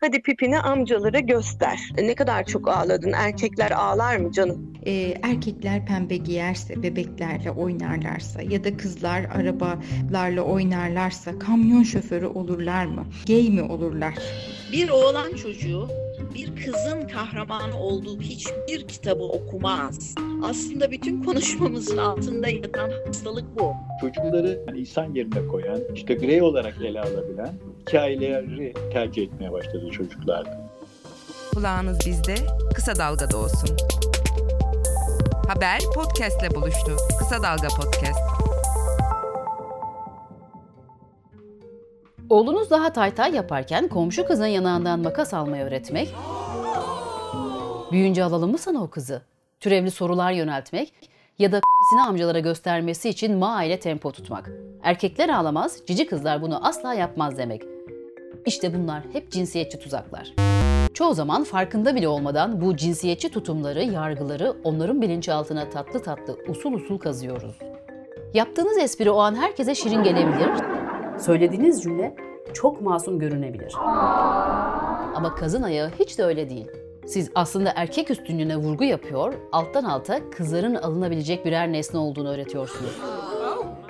Hadi pipini amcalara göster. E, ne kadar çok ağladın. Erkekler ağlar mı canım? Ee, erkekler pembe giyerse, bebeklerle oynarlarsa ya da kızlar arabalarla oynarlarsa kamyon şoförü olurlar mı? Gay mi olurlar? Bir oğlan çocuğu bir kızın kahramanı olduğu hiçbir kitabı okumaz. Aslında bütün konuşmamızın altında yatan hastalık bu. Çocukları yani insan yerine koyan, işte birey olarak ele alabilen hikayeleri tercih etmeye başladı çocuklar. Kulağınız bizde, kısa dalgada olsun. Haber podcastle buluştu. Kısa Dalga Podcast. Oğlunuz daha taytay yaparken komşu kızın yanağından makas almayı öğretmek, büyünce alalım mı sana o kızı? Türevli sorular yöneltmek ya da sini amcalara göstermesi için ma ile tempo tutmak. Erkekler ağlamaz, cici kızlar bunu asla yapmaz demek. İşte bunlar hep cinsiyetçi tuzaklar. Çoğu zaman farkında bile olmadan bu cinsiyetçi tutumları, yargıları onların bilinçaltına tatlı tatlı usul usul kazıyoruz. Yaptığınız espri o an herkese şirin gelebilir. Söylediğiniz cümle çok masum görünebilir. Ama kazın ayağı hiç de öyle değil. Siz aslında erkek üstünlüğüne vurgu yapıyor, alttan alta kızların alınabilecek birer nesne olduğunu öğretiyorsunuz.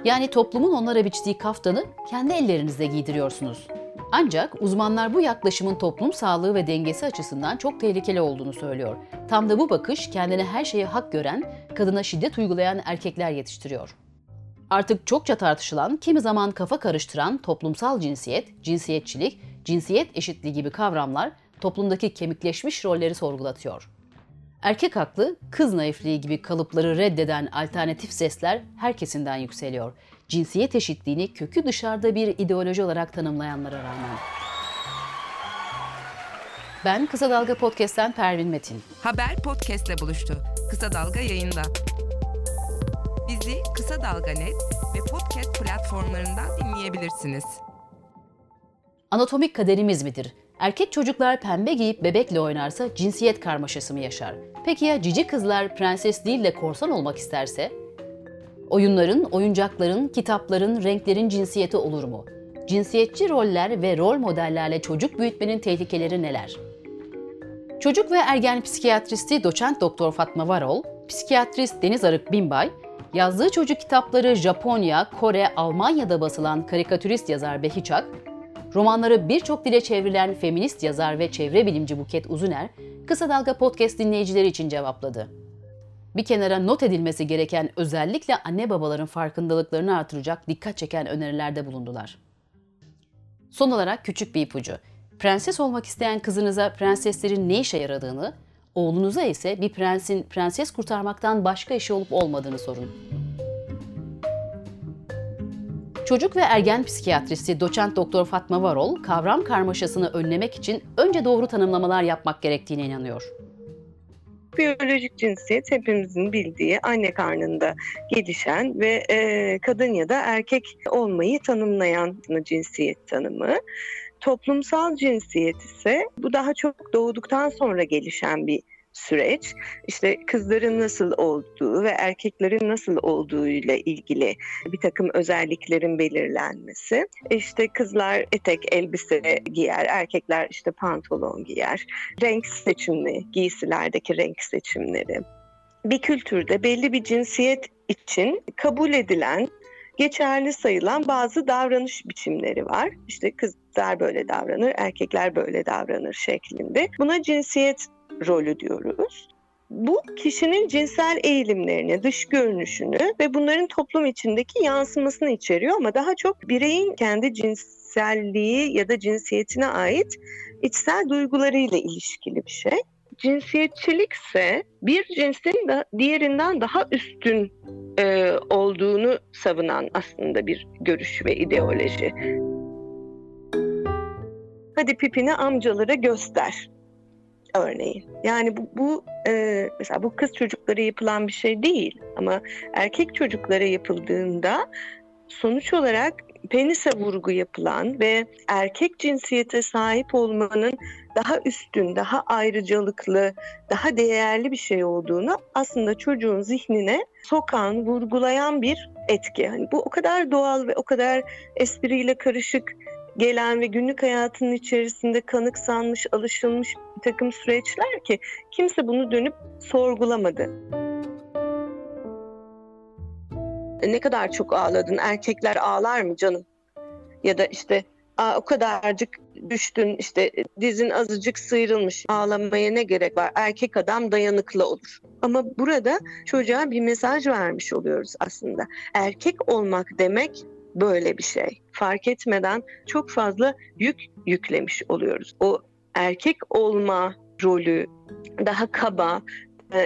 Yani toplumun onlara biçtiği kaftanı kendi ellerinizle giydiriyorsunuz. Ancak uzmanlar bu yaklaşımın toplum sağlığı ve dengesi açısından çok tehlikeli olduğunu söylüyor. Tam da bu bakış kendine her şeye hak gören, kadına şiddet uygulayan erkekler yetiştiriyor. Artık çokça tartışılan, kimi zaman kafa karıştıran toplumsal cinsiyet, cinsiyetçilik, cinsiyet eşitliği gibi kavramlar toplumdaki kemikleşmiş rolleri sorgulatıyor. Erkek haklı, kız naifliği gibi kalıpları reddeden alternatif sesler herkesinden yükseliyor. Cinsiyet eşitliğini kökü dışarıda bir ideoloji olarak tanımlayanlara rağmen. Ben Kısa Dalga Podcast'ten Pervin Metin. Haber podcastle buluştu. Kısa Dalga yayında. Bizi Kısa Dalga Net ve podcast platformlarından dinleyebilirsiniz. Anatomik kaderimiz midir? Erkek çocuklar pembe giyip bebekle oynarsa cinsiyet karmaşası mı yaşar? Peki ya cici kızlar prenses değil de korsan olmak isterse? Oyunların, oyuncakların, kitapların, renklerin cinsiyeti olur mu? Cinsiyetçi roller ve rol modellerle çocuk büyütmenin tehlikeleri neler? Çocuk ve ergen psikiyatristi doçent doktor Fatma Varol, psikiyatrist Deniz Arık Binbay, yazdığı çocuk kitapları Japonya, Kore, Almanya'da basılan karikatürist yazar Behiçak, romanları birçok dile çevrilen feminist yazar ve çevre bilimci Buket Uzuner, Kısa Dalga Podcast dinleyicileri için cevapladı. Bir kenara not edilmesi gereken özellikle anne babaların farkındalıklarını artıracak dikkat çeken önerilerde bulundular. Son olarak küçük bir ipucu. Prenses olmak isteyen kızınıza prenseslerin ne işe yaradığını, oğlunuza ise bir prensin prenses kurtarmaktan başka işi olup olmadığını sorun. Çocuk ve ergen psikiyatristi doçent doktor Fatma Varol, kavram karmaşasını önlemek için önce doğru tanımlamalar yapmak gerektiğine inanıyor. Biyolojik cinsiyet hepimizin bildiği anne karnında gelişen ve e, kadın ya da erkek olmayı tanımlayan cinsiyet tanımı. Toplumsal cinsiyet ise bu daha çok doğduktan sonra gelişen bir süreç işte kızların nasıl olduğu ve erkeklerin nasıl olduğu ile ilgili bir takım özelliklerin belirlenmesi. İşte kızlar etek elbise giyer, erkekler işte pantolon giyer. Renk seçimli, giysilerdeki renk seçimleri. Bir kültürde belli bir cinsiyet için kabul edilen geçerli sayılan bazı davranış biçimleri var. İşte kızlar böyle davranır, erkekler böyle davranır şeklinde. Buna cinsiyet rolü diyoruz. Bu kişinin cinsel eğilimlerini, dış görünüşünü ve bunların toplum içindeki yansımasını içeriyor ama daha çok bireyin kendi cinselliği ya da cinsiyetine ait içsel duygularıyla ilişkili bir şey. Cinsiyetçilik ise bir cinsin de diğerinden daha üstün e, olduğunu savunan aslında bir görüş ve ideoloji. Hadi pipini amcalara göster örneğin. Yani bu, bu e, mesela bu kız çocuklara yapılan bir şey değil ama erkek çocuklara yapıldığında sonuç olarak penise vurgu yapılan ve erkek cinsiyete sahip olmanın daha üstün, daha ayrıcalıklı, daha değerli bir şey olduğunu aslında çocuğun zihnine sokan, vurgulayan bir etki. Yani bu o kadar doğal ve o kadar espriyle karışık gelen ve günlük hayatının içerisinde kanıksanmış, alışılmış bir takım süreçler ki kimse bunu dönüp sorgulamadı. Ne kadar çok ağladın, erkekler ağlar mı canım? Ya da işte Aa, o kadarcık düştün işte dizin azıcık sıyrılmış ağlamaya ne gerek var erkek adam dayanıklı olur. Ama burada çocuğa bir mesaj vermiş oluyoruz aslında. Erkek olmak demek böyle bir şey. Fark etmeden çok fazla yük yüklemiş oluyoruz. O erkek olma rolü daha kaba,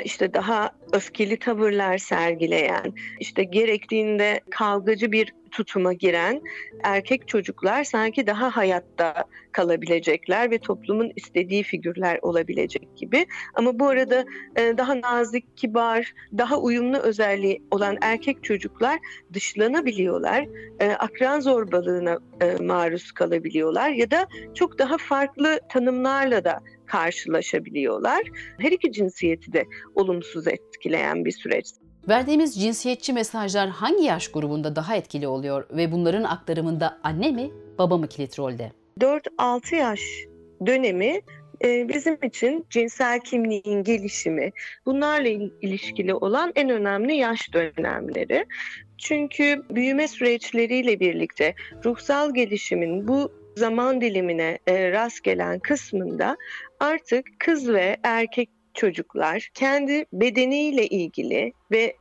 işte daha öfkeli tavırlar sergileyen, işte gerektiğinde kavgacı bir tutuma giren erkek çocuklar sanki daha hayatta kalabilecekler ve toplumun istediği figürler olabilecek gibi. Ama bu arada e, daha nazik, kibar, daha uyumlu özelliği olan erkek çocuklar dışlanabiliyorlar. E, akran zorbalığına e, maruz kalabiliyorlar ya da çok daha farklı tanımlarla da karşılaşabiliyorlar. Her iki cinsiyeti de olumsuz etkileyen bir süreç. Verdiğimiz cinsiyetçi mesajlar hangi yaş grubunda daha etkili oluyor ve bunların aktarımında anne mi, baba mı kilit rolde? 4-6 yaş dönemi e, bizim için cinsel kimliğin gelişimi, bunlarla ilişkili olan en önemli yaş dönemleri. Çünkü büyüme süreçleriyle birlikte ruhsal gelişimin bu zaman dilimine e, rast gelen kısmında artık kız ve erkek çocuklar kendi bedeniyle ilgili ve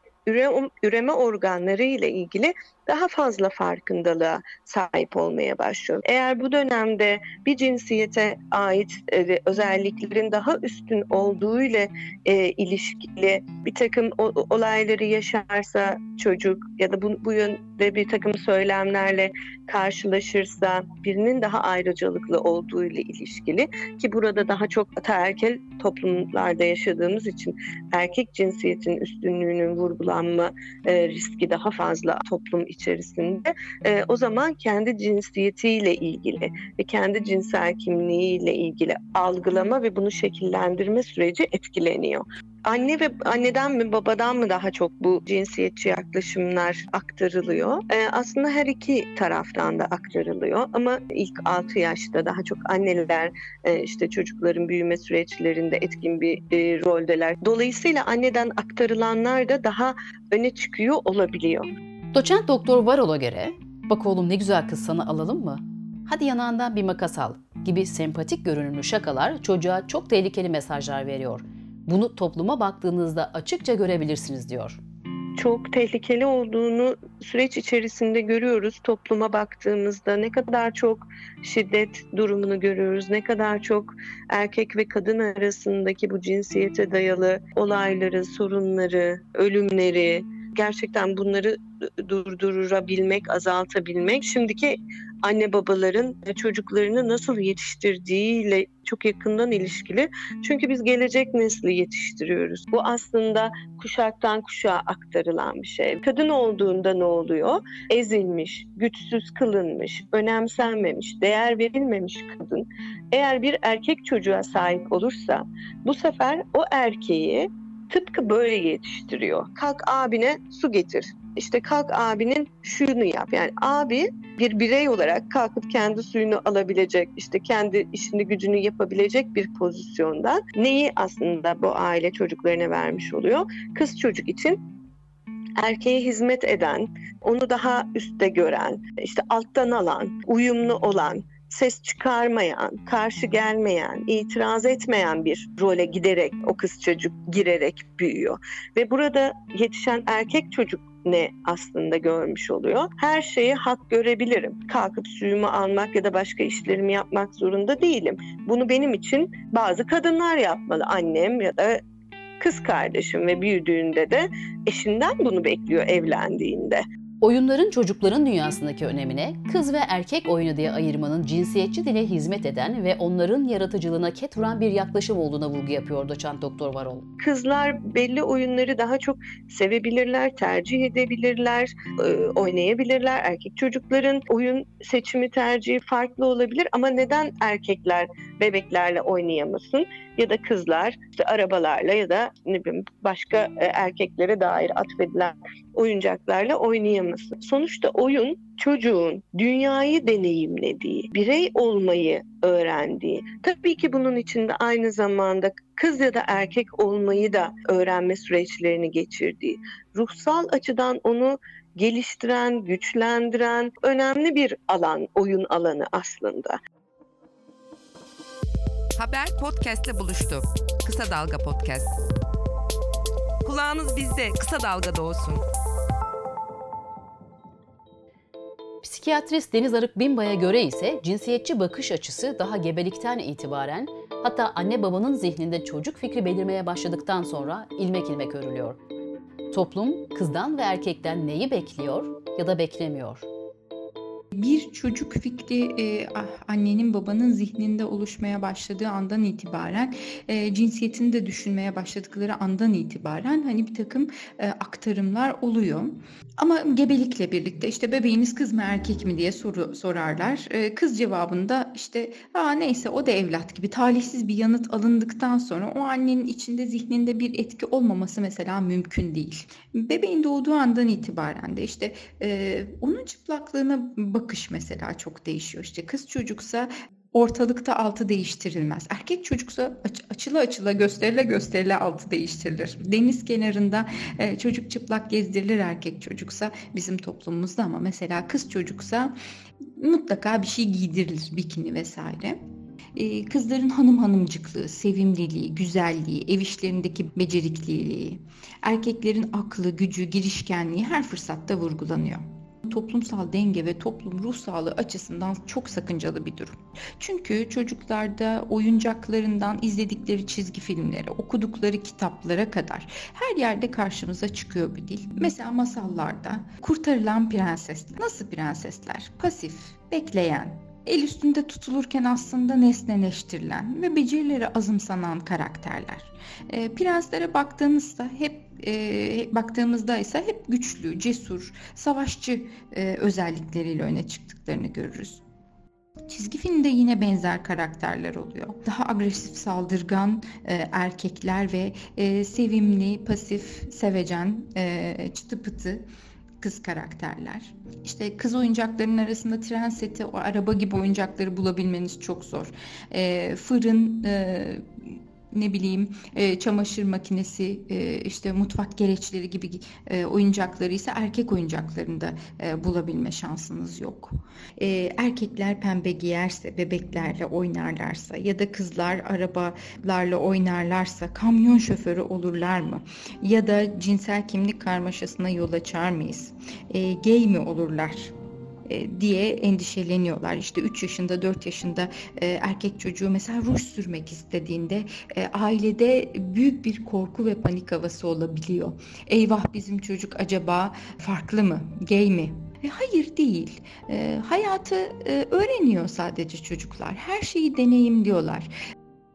üreme organları ile ilgili daha fazla farkındalığa sahip olmaya başlıyor. Eğer bu dönemde bir cinsiyete ait e, özelliklerin daha üstün olduğu ile e, ilişkili bir takım o, olayları yaşarsa çocuk ya da bu, bu yönde bir takım söylemlerle karşılaşırsa birinin daha ayrıcalıklı olduğu ile ilişkili ki burada daha çok ataerkil toplumlarda yaşadığımız için erkek cinsiyetin üstünlüğünün vurgulanma e, riski daha fazla toplum içerisinde e, o zaman kendi cinsiyetiyle ilgili ve kendi cinsel kimliğiyle ilgili algılama ve bunu şekillendirme süreci etkileniyor. Anne ve anneden mi babadan mı daha çok bu cinsiyetçi yaklaşımlar aktarılıyor? Ee, aslında her iki taraftan da aktarılıyor ama ilk 6 yaşta daha çok anneler e, işte çocukların büyüme süreçlerinde etkin bir e, roldeler. Dolayısıyla anneden aktarılanlar da daha öne çıkıyor olabiliyor. Doçent Doktor Varol'a göre bak oğlum ne güzel kız sana alalım mı? Hadi yanağından bir makas al gibi sempatik görünümlü şakalar çocuğa çok tehlikeli mesajlar veriyor. Bunu topluma baktığınızda açıkça görebilirsiniz diyor. Çok tehlikeli olduğunu süreç içerisinde görüyoruz. Topluma baktığımızda ne kadar çok şiddet durumunu görüyoruz. Ne kadar çok erkek ve kadın arasındaki bu cinsiyete dayalı olayları, sorunları, ölümleri, gerçekten bunları durdurabilmek, azaltabilmek şimdiki anne babaların çocuklarını nasıl yetiştirdiğiyle çok yakından ilişkili. Çünkü biz gelecek nesli yetiştiriyoruz. Bu aslında kuşaktan kuşağa aktarılan bir şey. Kadın olduğunda ne oluyor? Ezilmiş, güçsüz kılınmış, önemsenmemiş, değer verilmemiş kadın. Eğer bir erkek çocuğa sahip olursa bu sefer o erkeği tıpkı böyle yetiştiriyor. Kalk abine su getir. İşte kalk abinin şunu yap. Yani abi bir birey olarak kalkıp kendi suyunu alabilecek, işte kendi işini gücünü yapabilecek bir pozisyondan neyi aslında bu aile çocuklarına vermiş oluyor? Kız çocuk için erkeğe hizmet eden, onu daha üstte gören, işte alttan alan, uyumlu olan, ses çıkarmayan, karşı gelmeyen, itiraz etmeyen bir role giderek o kız çocuk girerek büyüyor. Ve burada yetişen erkek çocuk ne aslında görmüş oluyor. Her şeyi hak görebilirim. Kalkıp suyumu almak ya da başka işlerimi yapmak zorunda değilim. Bunu benim için bazı kadınlar yapmalı. Annem ya da kız kardeşim ve büyüdüğünde de eşinden bunu bekliyor evlendiğinde. Oyunların çocukların dünyasındaki önemine kız ve erkek oyunu diye ayırmanın cinsiyetçi dile hizmet eden ve onların yaratıcılığına ket vuran bir yaklaşım olduğuna vurgu yapıyor doçent doktor Varol. Kızlar belli oyunları daha çok sevebilirler, tercih edebilirler, e, oynayabilirler. Erkek çocukların oyun seçimi tercihi farklı olabilir ama neden erkekler bebeklerle oynayamasın ya da kızlar işte arabalarla ya da ne bileyim başka e, erkeklere dair atfedilen oyuncaklarla oynayamasın. Sonuçta oyun çocuğun dünyayı deneyimlediği, birey olmayı öğrendiği, tabii ki bunun içinde aynı zamanda kız ya da erkek olmayı da öğrenme süreçlerini geçirdiği, ruhsal açıdan onu geliştiren, güçlendiren önemli bir alan, oyun alanı aslında. Haber podcastle buluştu. Kısa Dalga Podcast. Kulağınız bizde, Kısa Dalga'da olsun. Psikiyatrist Deniz Arık Binbay'a göre ise cinsiyetçi bakış açısı daha gebelikten itibaren hatta anne babanın zihninde çocuk fikri belirmeye başladıktan sonra ilmek ilmek örülüyor. Toplum kızdan ve erkekten neyi bekliyor ya da beklemiyor? Bir çocuk fikri e, annenin babanın zihninde oluşmaya başladığı andan itibaren e, cinsiyetini de düşünmeye başladıkları andan itibaren hani bir takım e, aktarımlar oluyor. Ama gebelikle birlikte işte bebeğiniz kız mı erkek mi diye soru sorarlar. E, kız cevabında işte Aa, neyse o da evlat gibi talihsiz bir yanıt alındıktan sonra o annenin içinde zihninde bir etki olmaması mesela mümkün değil. Bebeğin doğduğu andan itibaren de işte e, onun çıplaklığına bakış mesela çok değişiyor. İşte kız çocuksa ortalıkta altı değiştirilmez. Erkek çocuksa aç, açıla açıla gösterile gösterile altı değiştirilir. Deniz kenarında e, çocuk çıplak gezdirilir erkek çocuksa bizim toplumumuzda ama mesela kız çocuksa mutlaka bir şey giydirilir bikini vesaire. Ee, kızların hanım hanımcıklığı, sevimliliği, güzelliği, ev işlerindeki becerikliliği, erkeklerin aklı, gücü, girişkenliği her fırsatta vurgulanıyor toplumsal denge ve toplum ruh sağlığı açısından çok sakıncalı bir durum. Çünkü çocuklarda oyuncaklarından izledikleri çizgi filmlere, okudukları kitaplara kadar her yerde karşımıza çıkıyor bir dil. Mesela masallarda kurtarılan prensesler. Nasıl prensesler? Pasif, bekleyen, el üstünde tutulurken aslında nesneleştirilen ve becerileri azımsanan karakterler. E, prenslere baktığınızda hep e, baktığımızda ise hep güçlü, cesur, savaşçı e, özellikleriyle öne çıktıklarını görürüz. Çizgi filmde yine benzer karakterler oluyor. Daha agresif, saldırgan e, erkekler ve e, sevimli, pasif, sevecen, e, çıtı pıtı kız karakterler. İşte kız oyuncaklarının arasında tren seti, o araba gibi oyuncakları bulabilmeniz çok zor. E, fırın, e, ne bileyim e, çamaşır makinesi e, işte mutfak gereçleri gibi e, oyuncakları ise erkek oyuncaklarında e, bulabilme şansınız yok. E, erkekler pembe giyerse bebeklerle oynarlarsa ya da kızlar arabalarla oynarlarsa kamyon şoförü olurlar mı? Ya da cinsel kimlik karmaşasına yol açar mıyız? E, gay mi olurlar? E, diye endişeleniyorlar. İşte 3 yaşında 4 yaşında e, erkek çocuğu mesela ruj sürmek istediğinde e, ailede büyük bir korku ve panik havası olabiliyor. Eyvah bizim çocuk acaba farklı mı, gay mi? hayır değil. hayatı öğreniyor sadece çocuklar. Her şeyi deneyimliyorlar.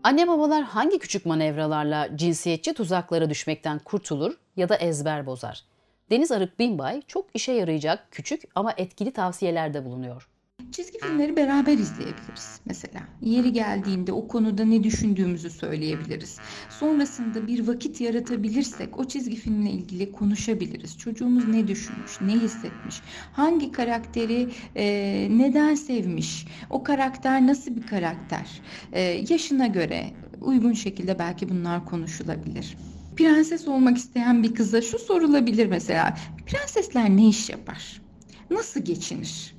Anne babalar hangi küçük manevralarla cinsiyetçi tuzaklara düşmekten kurtulur ya da ezber bozar? Deniz Arık Binbay çok işe yarayacak küçük ama etkili tavsiyelerde bulunuyor. Çizgi filmleri beraber izleyebiliriz mesela. Yeri geldiğinde o konuda ne düşündüğümüzü söyleyebiliriz. Sonrasında bir vakit yaratabilirsek o çizgi filmle ilgili konuşabiliriz. Çocuğumuz ne düşünmüş, ne hissetmiş, hangi karakteri e, neden sevmiş, o karakter nasıl bir karakter, e, yaşına göre uygun şekilde belki bunlar konuşulabilir. Prenses olmak isteyen bir kıza şu sorulabilir mesela. Prensesler ne iş yapar? Nasıl geçinir?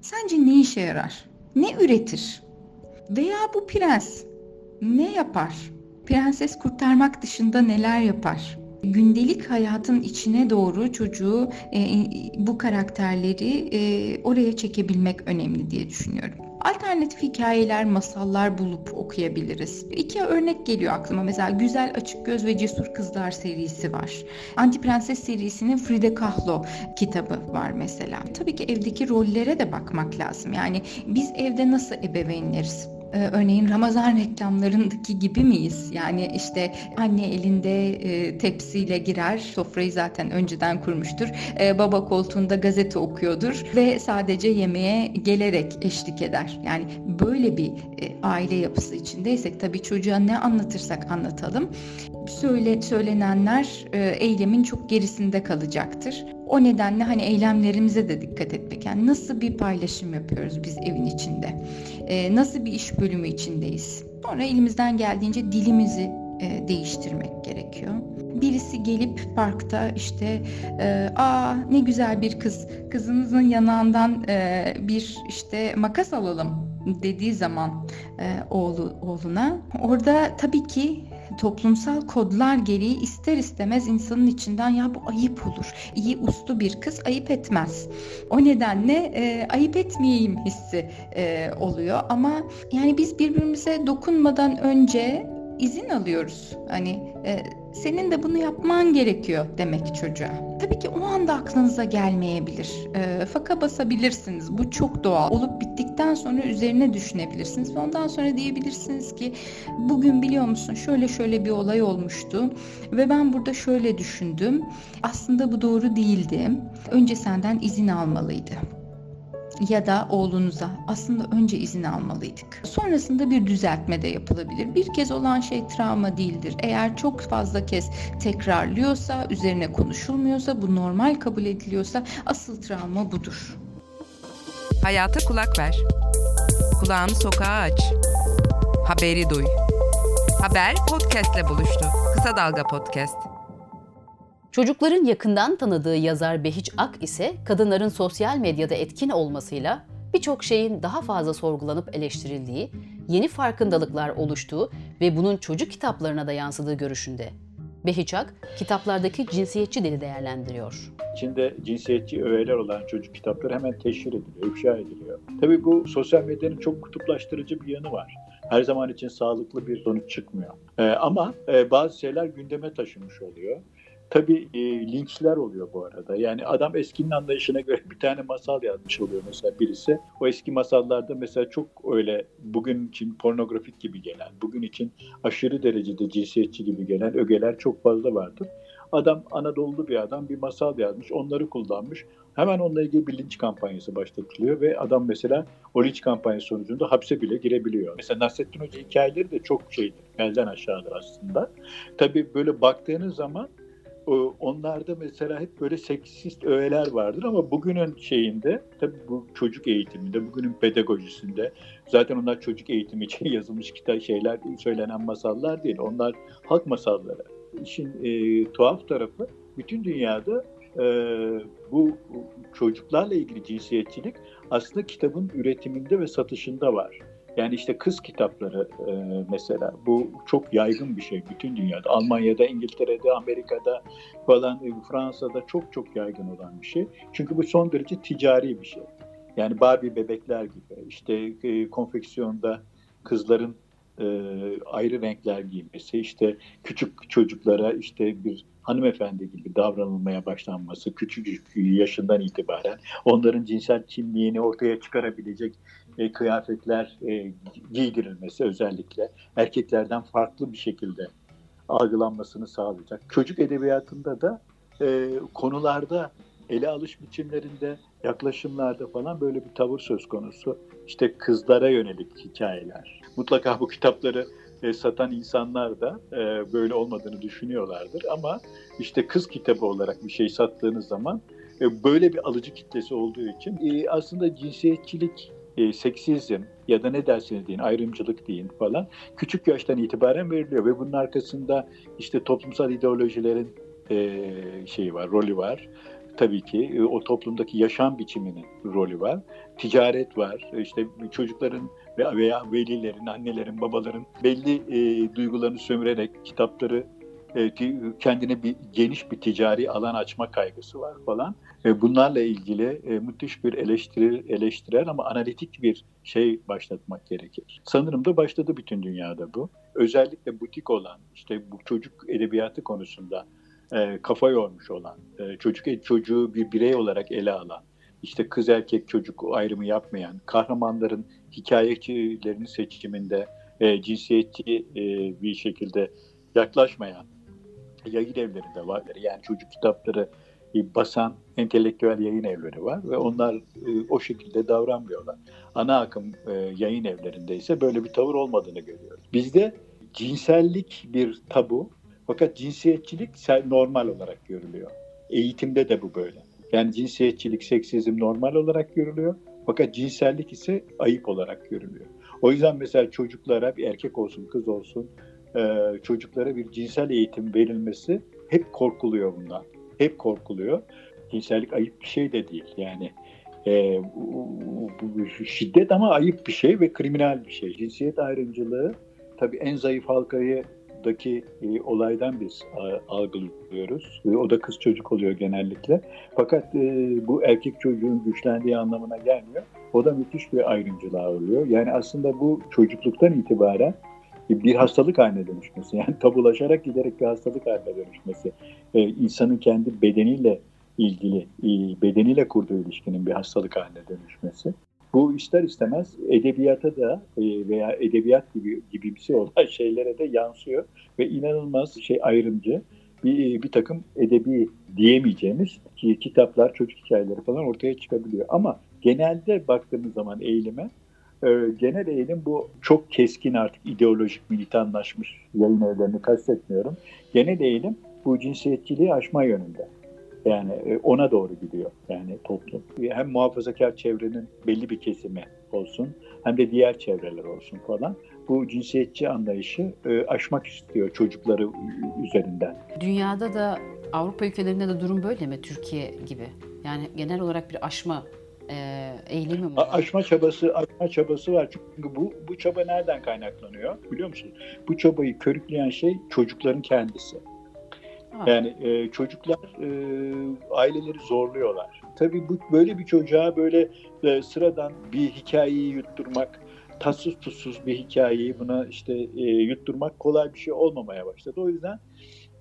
Sence ne işe yarar? Ne üretir? Veya bu prens ne yapar? Prenses kurtarmak dışında neler yapar? Gündelik hayatın içine doğru çocuğu e, bu karakterleri e, oraya çekebilmek önemli diye düşünüyorum. Alternatif hikayeler, masallar bulup okuyabiliriz. İki örnek geliyor aklıma. Mesela Güzel Açık Göz ve Cesur Kızlar serisi var. Anti Prenses serisinin Frida Kahlo kitabı var mesela. Tabii ki evdeki rollere de bakmak lazım. Yani biz evde nasıl ebeveynleriz? Ee, örneğin Ramazan reklamlarındaki gibi miyiz? Yani işte anne elinde e, tepsiyle girer, sofrayı zaten önceden kurmuştur. E, baba koltuğunda gazete okuyordur ve sadece yemeğe gelerek eşlik eder. Yani böyle bir e, aile yapısı içindeysek tabii çocuğa ne anlatırsak anlatalım. Söyle, söylenenler eylemin çok gerisinde kalacaktır. O nedenle hani eylemlerimize de dikkat etmek. Yani nasıl bir paylaşım yapıyoruz biz evin içinde? E, nasıl bir iş bölümü içindeyiz? Sonra elimizden geldiğince dilimizi e, değiştirmek gerekiyor. Birisi gelip parkta işte e, aa ne güzel bir kız kızınızın yanağından e, bir işte makas alalım dediği zaman e, oğlu oğluna orada tabii ki toplumsal kodlar gereği ister istemez insanın içinden ya bu ayıp olur. İyi uslu bir kız ayıp etmez. O nedenle e, ayıp etmeyeyim hissi e, oluyor ama yani biz birbirimize dokunmadan önce izin alıyoruz. Hani e, senin de bunu yapman gerekiyor demek çocuğa. Tabii ki o anda aklınıza gelmeyebilir. E, faka basabilirsiniz. Bu çok doğal. Olup bittikten sonra üzerine düşünebilirsiniz ondan sonra diyebilirsiniz ki bugün biliyor musun şöyle şöyle bir olay olmuştu ve ben burada şöyle düşündüm. Aslında bu doğru değildi. Önce senden izin almalıydı ya da oğlunuza aslında önce izin almalıydık. Sonrasında bir düzeltme de yapılabilir. Bir kez olan şey travma değildir. Eğer çok fazla kez tekrarlıyorsa, üzerine konuşulmuyorsa, bu normal kabul ediliyorsa asıl travma budur. Hayata kulak ver. Kulağını sokağa aç. Haberi duy. Haber podcastle buluştu. Kısa Dalga Podcast. Çocukların yakından tanıdığı yazar Behiç Ak ise kadınların sosyal medyada etkin olmasıyla birçok şeyin daha fazla sorgulanıp eleştirildiği, yeni farkındalıklar oluştuğu ve bunun çocuk kitaplarına da yansıdığı görüşünde. Behiçak, kitaplardaki cinsiyetçi dili değerlendiriyor. İçinde cinsiyetçi öğeler olan çocuk kitapları hemen teşhir ediliyor, ifşa ediliyor. Tabii bu sosyal medyanın çok kutuplaştırıcı bir yanı var. Her zaman için sağlıklı bir sonuç çıkmıyor. Ee, ama e, bazı şeyler gündeme taşınmış oluyor. Tabii e, linçler oluyor bu arada. Yani adam eskinin anlayışına göre bir tane masal yazmış oluyor mesela birisi. O eski masallarda mesela çok öyle bugün için pornografik gibi gelen, bugün için aşırı derecede cinsiyetçi gibi gelen ögeler çok fazla vardır. Adam Anadolu'lu bir adam bir masal yazmış, onları kullanmış. Hemen onunla ilgili bir linç kampanyası başlatılıyor ve adam mesela o linç kampanyası sonucunda hapse bile girebiliyor. Mesela Nasrettin Hoca hikayeleri de çok şeydir, belden aşağıdır aslında. Tabii böyle baktığınız zaman onlarda mesela hep böyle seksist öğeler vardır ama bugünün şeyinde tabii bu çocuk eğitiminde, bugünün pedagojisinde zaten onlar çocuk eğitimi için yazılmış kitap şeyler, söylenen masallar değil. Onlar halk masalları. İşin e, tuhaf tarafı bütün dünyada e, bu çocuklarla ilgili cinsiyetçilik aslında kitabın üretiminde ve satışında var. Yani işte kız kitapları e, mesela bu çok yaygın bir şey bütün dünyada. Almanya'da, İngiltere'de, Amerika'da falan e, Fransa'da çok çok yaygın olan bir şey. Çünkü bu son derece ticari bir şey. Yani Barbie bebekler gibi işte e, konfeksiyonda kızların e, ayrı renkler giymesi, işte küçük çocuklara işte bir hanımefendi gibi davranılmaya başlanması küçücük yaşından itibaren onların cinsel kimliğini ortaya çıkarabilecek e, kıyafetler e, giydirilmesi özellikle erkeklerden farklı bir şekilde algılanmasını sağlayacak. Çocuk edebiyatında da e, konularda ele alış biçimlerinde, yaklaşımlarda falan böyle bir tavır söz konusu. İşte kızlara yönelik hikayeler. Mutlaka bu kitapları e, satan insanlar da e, böyle olmadığını düşünüyorlardır. Ama işte kız kitabı olarak bir şey sattığınız zaman e, böyle bir alıcı kitlesi olduğu için e, aslında cinsiyetçilik e, seksizm ya da ne derseniz deyin ayrımcılık deyin falan küçük yaştan itibaren veriliyor ve bunun arkasında işte toplumsal ideolojilerin e, şeyi var, rolü var. Tabii ki e, o toplumdaki yaşam biçiminin rolü var. Ticaret var. İşte çocukların veya velilerin, annelerin, babaların belli e, duygularını sömürerek kitapları kendine bir geniş bir ticari alan açma kaygısı var falan. E, bunlarla ilgili e, müthiş bir eleştiri, eleştirel ama analitik bir şey başlatmak gerekir. Sanırım da başladı bütün dünyada bu. Özellikle butik olan, işte bu çocuk edebiyatı konusunda e, kafa yormuş olan, e, çocuk çocuğu bir birey olarak ele alan, işte kız erkek çocuk ayrımı yapmayan, kahramanların hikayecilerini seçiminde e, cinsiyetçi e, bir şekilde yaklaşmayan yayın evleri de var. Yani çocuk kitapları e, basan entelektüel yayın evleri var ve onlar e, o şekilde davranmıyorlar. Ana akım e, yayın evlerinde ise böyle bir tavır olmadığını görüyoruz. Bizde cinsellik bir tabu fakat cinsiyetçilik normal olarak görülüyor. Eğitimde de bu böyle. Yani cinsiyetçilik, seksizm normal olarak görülüyor. Fakat cinsellik ise ayıp olarak görülüyor. O yüzden mesela çocuklara bir erkek olsun, kız olsun e, çocuklara bir cinsel eğitim verilmesi hep korkuluyor bundan. Hep korkuluyor. Cinsellik ayıp bir şey de değil. Yani e, şiddet ama ayıp bir şey ve kriminal bir şey. Cinsiyet ayrımcılığı tabii en zayıf halkayı daki e, olaydan biz a, algılıyoruz. E, o da kız çocuk oluyor genellikle. Fakat e, bu erkek çocuğun güçlendiği anlamına gelmiyor. O da müthiş bir ayrımcılığa oluyor. Yani aslında bu çocukluktan itibaren bir hastalık haline dönüşmesi. Yani tabulaşarak giderek bir hastalık haline dönüşmesi. E, insanın kendi bedeniyle ilgili, e, bedeniyle kurduğu ilişkinin bir hastalık haline dönüşmesi. Bu ister istemez edebiyata da e, veya edebiyat gibi gibimsi olan şeylere de yansıyor ve inanılmaz şey ayrımcı bir, bir takım edebi diyemeyeceğimiz ki kitaplar, çocuk hikayeleri falan ortaya çıkabiliyor. Ama genelde baktığımız zaman eğilime e, genel eğilim bu çok keskin artık ideolojik militanlaşmış yayın evlerini kastetmiyorum. Genel eğilim bu cinsiyetçiliği aşma yönünde. Yani e, ona doğru gidiyor yani toplum. Hem muhafazakar çevrenin belli bir kesimi olsun hem de diğer çevreler olsun falan. Bu cinsiyetçi anlayışı e, aşmak istiyor çocukları üzerinden. Dünyada da Avrupa ülkelerinde de durum böyle mi Türkiye gibi? Yani genel olarak bir aşma e, eğilimi mi var? Aşma çabası, aşma çabası var. Çünkü bu bu çaba nereden kaynaklanıyor biliyor musun? Bu çabayı körükleyen şey çocukların kendisi. Yani e, çocuklar e, aileleri zorluyorlar. Tabii bu böyle bir çocuğa böyle e, sıradan bir hikayeyi yutturmak, tatsız tutsuz bir hikayeyi buna işte e, yutturmak kolay bir şey olmamaya başladı. O yüzden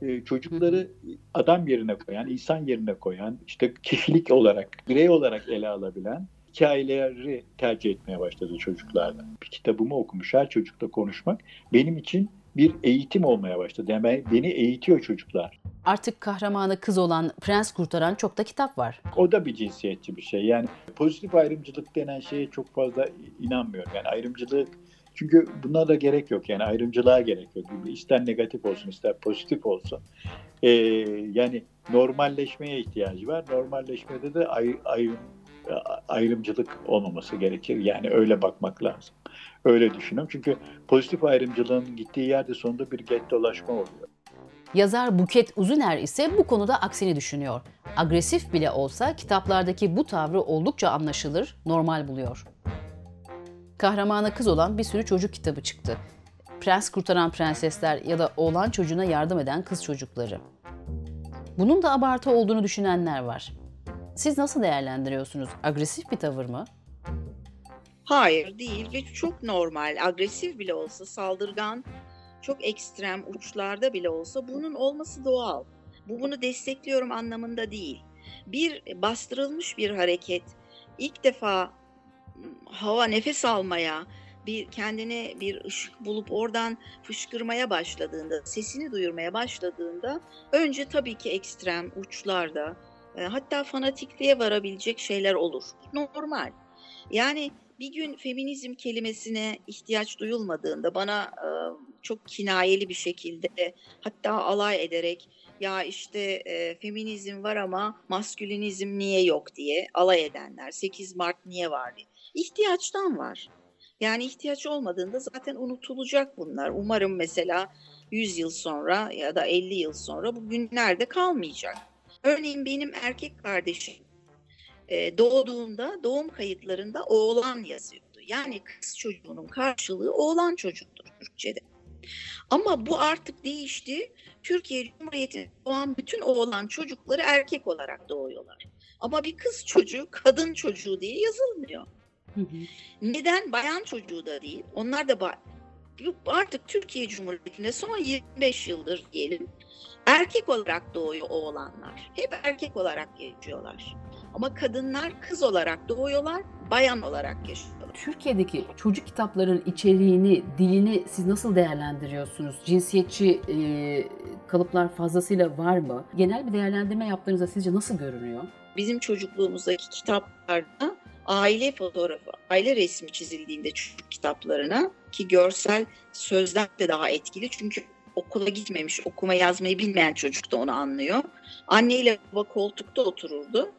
e, çocukları adam yerine koyan, insan yerine koyan, işte kişilik olarak, birey olarak ele alabilen hikayeleri tercih etmeye başladı çocuklarda. Bir kitabımı okumuş her çocukla konuşmak benim için bir eğitim olmaya başladı. Yani ben, beni eğitiyor çocuklar. Artık kahramanı kız olan prens kurtaran çok da kitap var. O da bir cinsiyetçi bir şey. Yani pozitif ayrımcılık denen şeye çok fazla inanmıyorum. Yani ayrımcılık çünkü buna da gerek yok. Yani ayrımcılığa gerek yok. İster negatif olsun ister pozitif olsun. Ee, yani normalleşmeye ihtiyacı var. Normalleşmede de ay, ayrım, ayrımcılık olmaması gerekir. Yani öyle bakmak lazım. Öyle düşünüyorum. Çünkü pozitif ayrımcılığın gittiği yerde sonunda bir gettolaşma oluyor. Yazar Buket Uzuner ise bu konuda aksini düşünüyor. Agresif bile olsa kitaplardaki bu tavrı oldukça anlaşılır, normal buluyor. Kahramana kız olan bir sürü çocuk kitabı çıktı. Prens kurtaran prensesler ya da oğlan çocuğuna yardım eden kız çocukları. Bunun da abartı olduğunu düşünenler var. Siz nasıl değerlendiriyorsunuz? Agresif bir tavır mı? Hayır değil ve çok normal. Agresif bile olsa saldırgan, çok ekstrem uçlarda bile olsa bunun olması doğal. Bu bunu destekliyorum anlamında değil. Bir bastırılmış bir hareket ilk defa hava nefes almaya, bir kendine bir ışık bulup oradan fışkırmaya başladığında, sesini duyurmaya başladığında önce tabii ki ekstrem uçlarda e, hatta fanatikliğe varabilecek şeyler olur. Normal. Yani bir gün feminizm kelimesine ihtiyaç duyulmadığında bana e, çok kinayeli bir şekilde hatta alay ederek ya işte e, feminizm var ama maskülinizm niye yok diye alay edenler 8 Mart niye var diye. İhtiyaçtan var. Yani ihtiyaç olmadığında zaten unutulacak bunlar. Umarım mesela 100 yıl sonra ya da 50 yıl sonra bu günlerde kalmayacak. Örneğin benim erkek kardeşim e, doğduğunda doğum kayıtlarında oğlan yazıyordu. Yani kız çocuğunun karşılığı oğlan çocuktur Türkçe'de. Ama bu artık değişti. Türkiye Cumhuriyeti'nde doğan bütün oğlan çocukları erkek olarak doğuyorlar. Ama bir kız çocuğu kadın çocuğu diye yazılmıyor. Hı hı. Neden? Bayan çocuğu da değil. Onlar da artık Türkiye Cumhuriyeti'nde son 25 yıldır diyelim erkek olarak doğuyor oğlanlar. Hep erkek olarak yaşıyorlar. Ama kadınlar kız olarak doğuyorlar, bayan olarak yaşıyorlar. Türkiye'deki çocuk kitapların içeriğini, dilini siz nasıl değerlendiriyorsunuz? Cinsiyetçi e, kalıplar fazlasıyla var mı? Genel bir değerlendirme yaptığınızda sizce nasıl görünüyor? Bizim çocukluğumuzdaki kitaplarda aile fotoğrafı, aile resmi çizildiğinde çocuk kitaplarına ki görsel sözler de daha etkili çünkü okula gitmemiş, okuma yazmayı bilmeyen çocuk da onu anlıyor. Anne ile baba koltukta otururdu.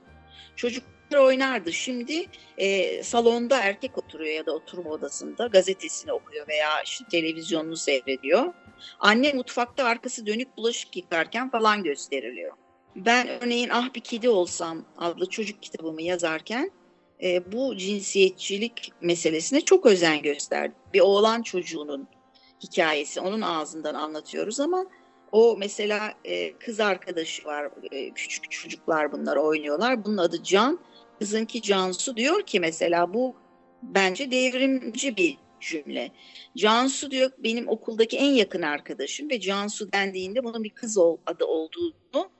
Çocuklar oynardı. Şimdi e, salonda erkek oturuyor ya da oturma odasında gazetesini okuyor veya işte televizyonunu seyrediyor. Anne mutfakta arkası dönük bulaşık yıkarken falan gösteriliyor. Ben örneğin Ah Bir Kedi Olsam adlı çocuk kitabımı yazarken e, bu cinsiyetçilik meselesine çok özen gösterdim. Bir oğlan çocuğunun hikayesi onun ağzından anlatıyoruz ama o mesela e, kız arkadaşı var e, küçük çocuklar bunlar oynuyorlar bunun adı Can kızınki Cansu diyor ki mesela bu bence devrimci bir cümle. Cansu diyor benim okuldaki en yakın arkadaşım ve Cansu dendiğinde bunun bir kız adı olduğunu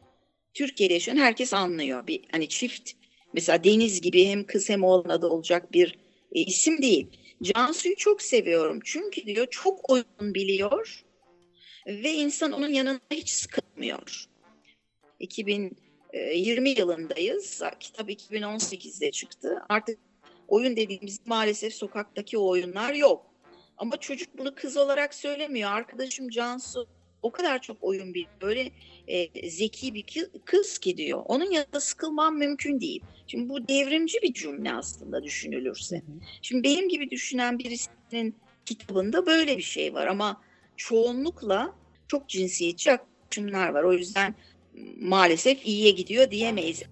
Türkiye'de yaşayan herkes anlıyor. Bir hani çift mesela Deniz gibi hem kız hem oğlan adı olacak bir e, isim değil. Cansu'yu çok seviyorum. Çünkü diyor çok oyun biliyor ve insan onun yanında hiç sıkılmıyor. 2020 yılındayız. Kitap 2018'de çıktı. Artık oyun dediğimiz maalesef sokaktaki oyunlar yok. Ama çocuk bunu kız olarak söylemiyor. Arkadaşım Cansu o kadar çok oyun biliyor. Böyle e, zeki bir kız ki diyor. Onun yanında sıkılmam mümkün değil. Şimdi bu devrimci bir cümle aslında düşünülürse. Şimdi benim gibi düşünen birisinin kitabında böyle bir şey var ama çoğunlukla çok cinsiyetçi yaklaşımlar var. O yüzden maalesef iyiye gidiyor diyemeyiz.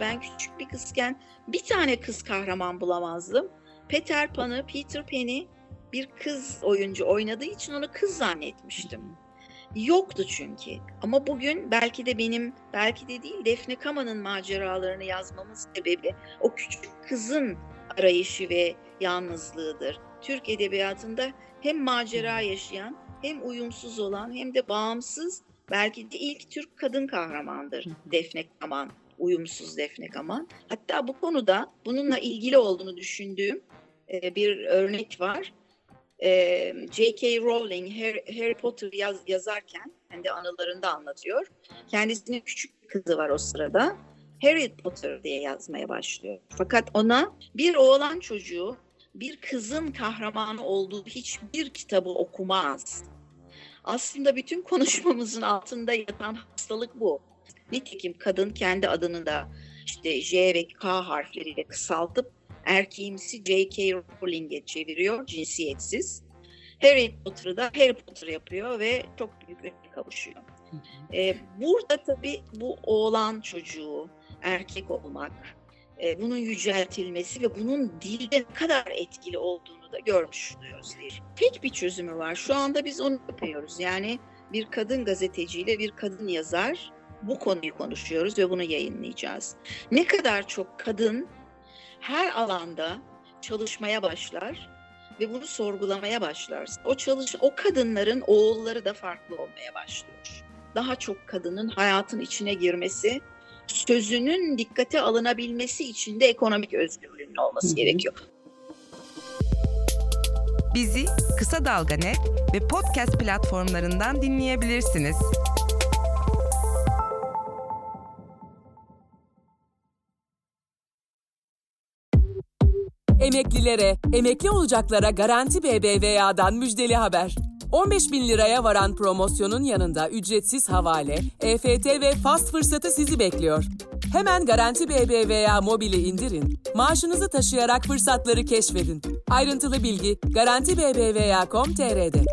Ben küçük bir kızken bir tane kız kahraman bulamazdım. Peter Pan'ı, Peter Pan'i bir kız oyuncu oynadığı için onu kız zannetmiştim. Yoktu çünkü. Ama bugün belki de benim, belki de değil Defne Kama'nın maceralarını yazmamın sebebi o küçük kızın arayışı ve yalnızlığıdır. Türk edebiyatında hem macera yaşayan, hem uyumsuz olan, hem de bağımsız belki de ilk Türk kadın kahramandır Defne Kaman uyumsuz Defne Kaman. Hatta bu konuda bununla ilgili olduğunu düşündüğüm e, bir örnek var. E, J.K. Rowling Harry, Harry Potter yaz, yazarken kendi anılarında anlatıyor. Kendisinin küçük bir kızı var o sırada. Harry Potter diye yazmaya başlıyor. Fakat ona bir oğlan çocuğu bir kızın kahramanı olduğu hiçbir kitabı okumaz. Aslında bütün konuşmamızın altında yatan hastalık bu. Nitekim kadın kendi adını da işte J ve K harfleriyle kısaltıp erkeğimsi J.K. Rowling'e çeviriyor cinsiyetsiz. Harry Potter'ı da Harry Potter yapıyor ve çok büyük öne kavuşuyor. Ee, burada tabii bu oğlan çocuğu, erkek olmak, e, bunun yüceltilmesi ve bunun dilde ne kadar etkili olduğunu da görmüş oluyoruz. Tek bir çözümü var. Şu anda biz onu yapıyoruz. Yani bir kadın gazeteciyle bir kadın yazar bu konuyu konuşuyoruz ve bunu yayınlayacağız. Ne kadar çok kadın her alanda çalışmaya başlar ve bunu sorgulamaya başlar. O çalış o kadınların oğulları da farklı olmaya başlıyor. Daha çok kadının hayatın içine girmesi, sözünün dikkate alınabilmesi için de ekonomik özgürlüğün olması gerekiyor. Bizi Kısa Dalga Net ve podcast platformlarından dinleyebilirsiniz. Emeklilere, emekli olacaklara Garanti BBVA'dan müjdeli haber. 15 bin liraya varan promosyonun yanında ücretsiz havale, EFT ve fast fırsatı sizi bekliyor. Hemen Garanti BBVA mobili indirin, maaşınızı taşıyarak fırsatları keşfedin. Ayrıntılı bilgi Garanti BBVA.com.tr'de.